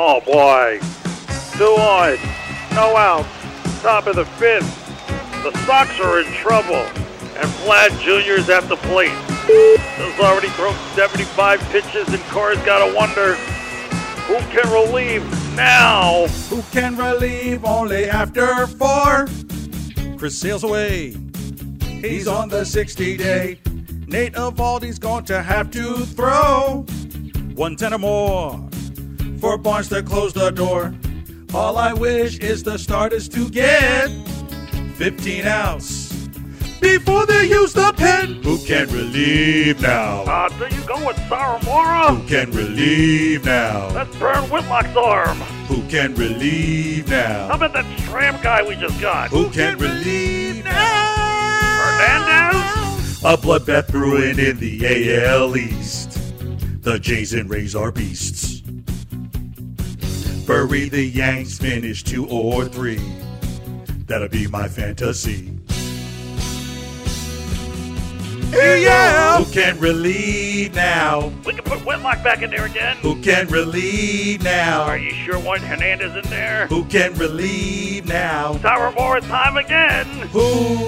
Oh boy. Two on. No outs. Top of the fifth. The Sox are in trouble. And Vlad Jr.'s at the plate. Has already thrown 75 pitches and Cora's gotta wonder who can relieve now. Who can relieve only after four? Chris Sale's away. He's on the 60 day. Nate Eovaldi's going to have to throw 110 or more for Barnes to close the door. All I wish is the starters to get 15 outs before they use the pen. Who can relieve now? Uh, do you go with Sawamura? Who can relieve now? That's Burn Whitlock's arm. Who can relieve now? How about that Stram guy we just got? Who can relieve now? Hernandez? A bloodbath brewing in the AL East. The Jays and Rays are beasts. Bury the Yanks, finish two or three. That'll be my fantasy. yeah. Who can relieve now? We can put Whitlock back in there again. Who can relieve now? Are you sure one Hernandez in there? Who can relieve now? Sawamura time again. Who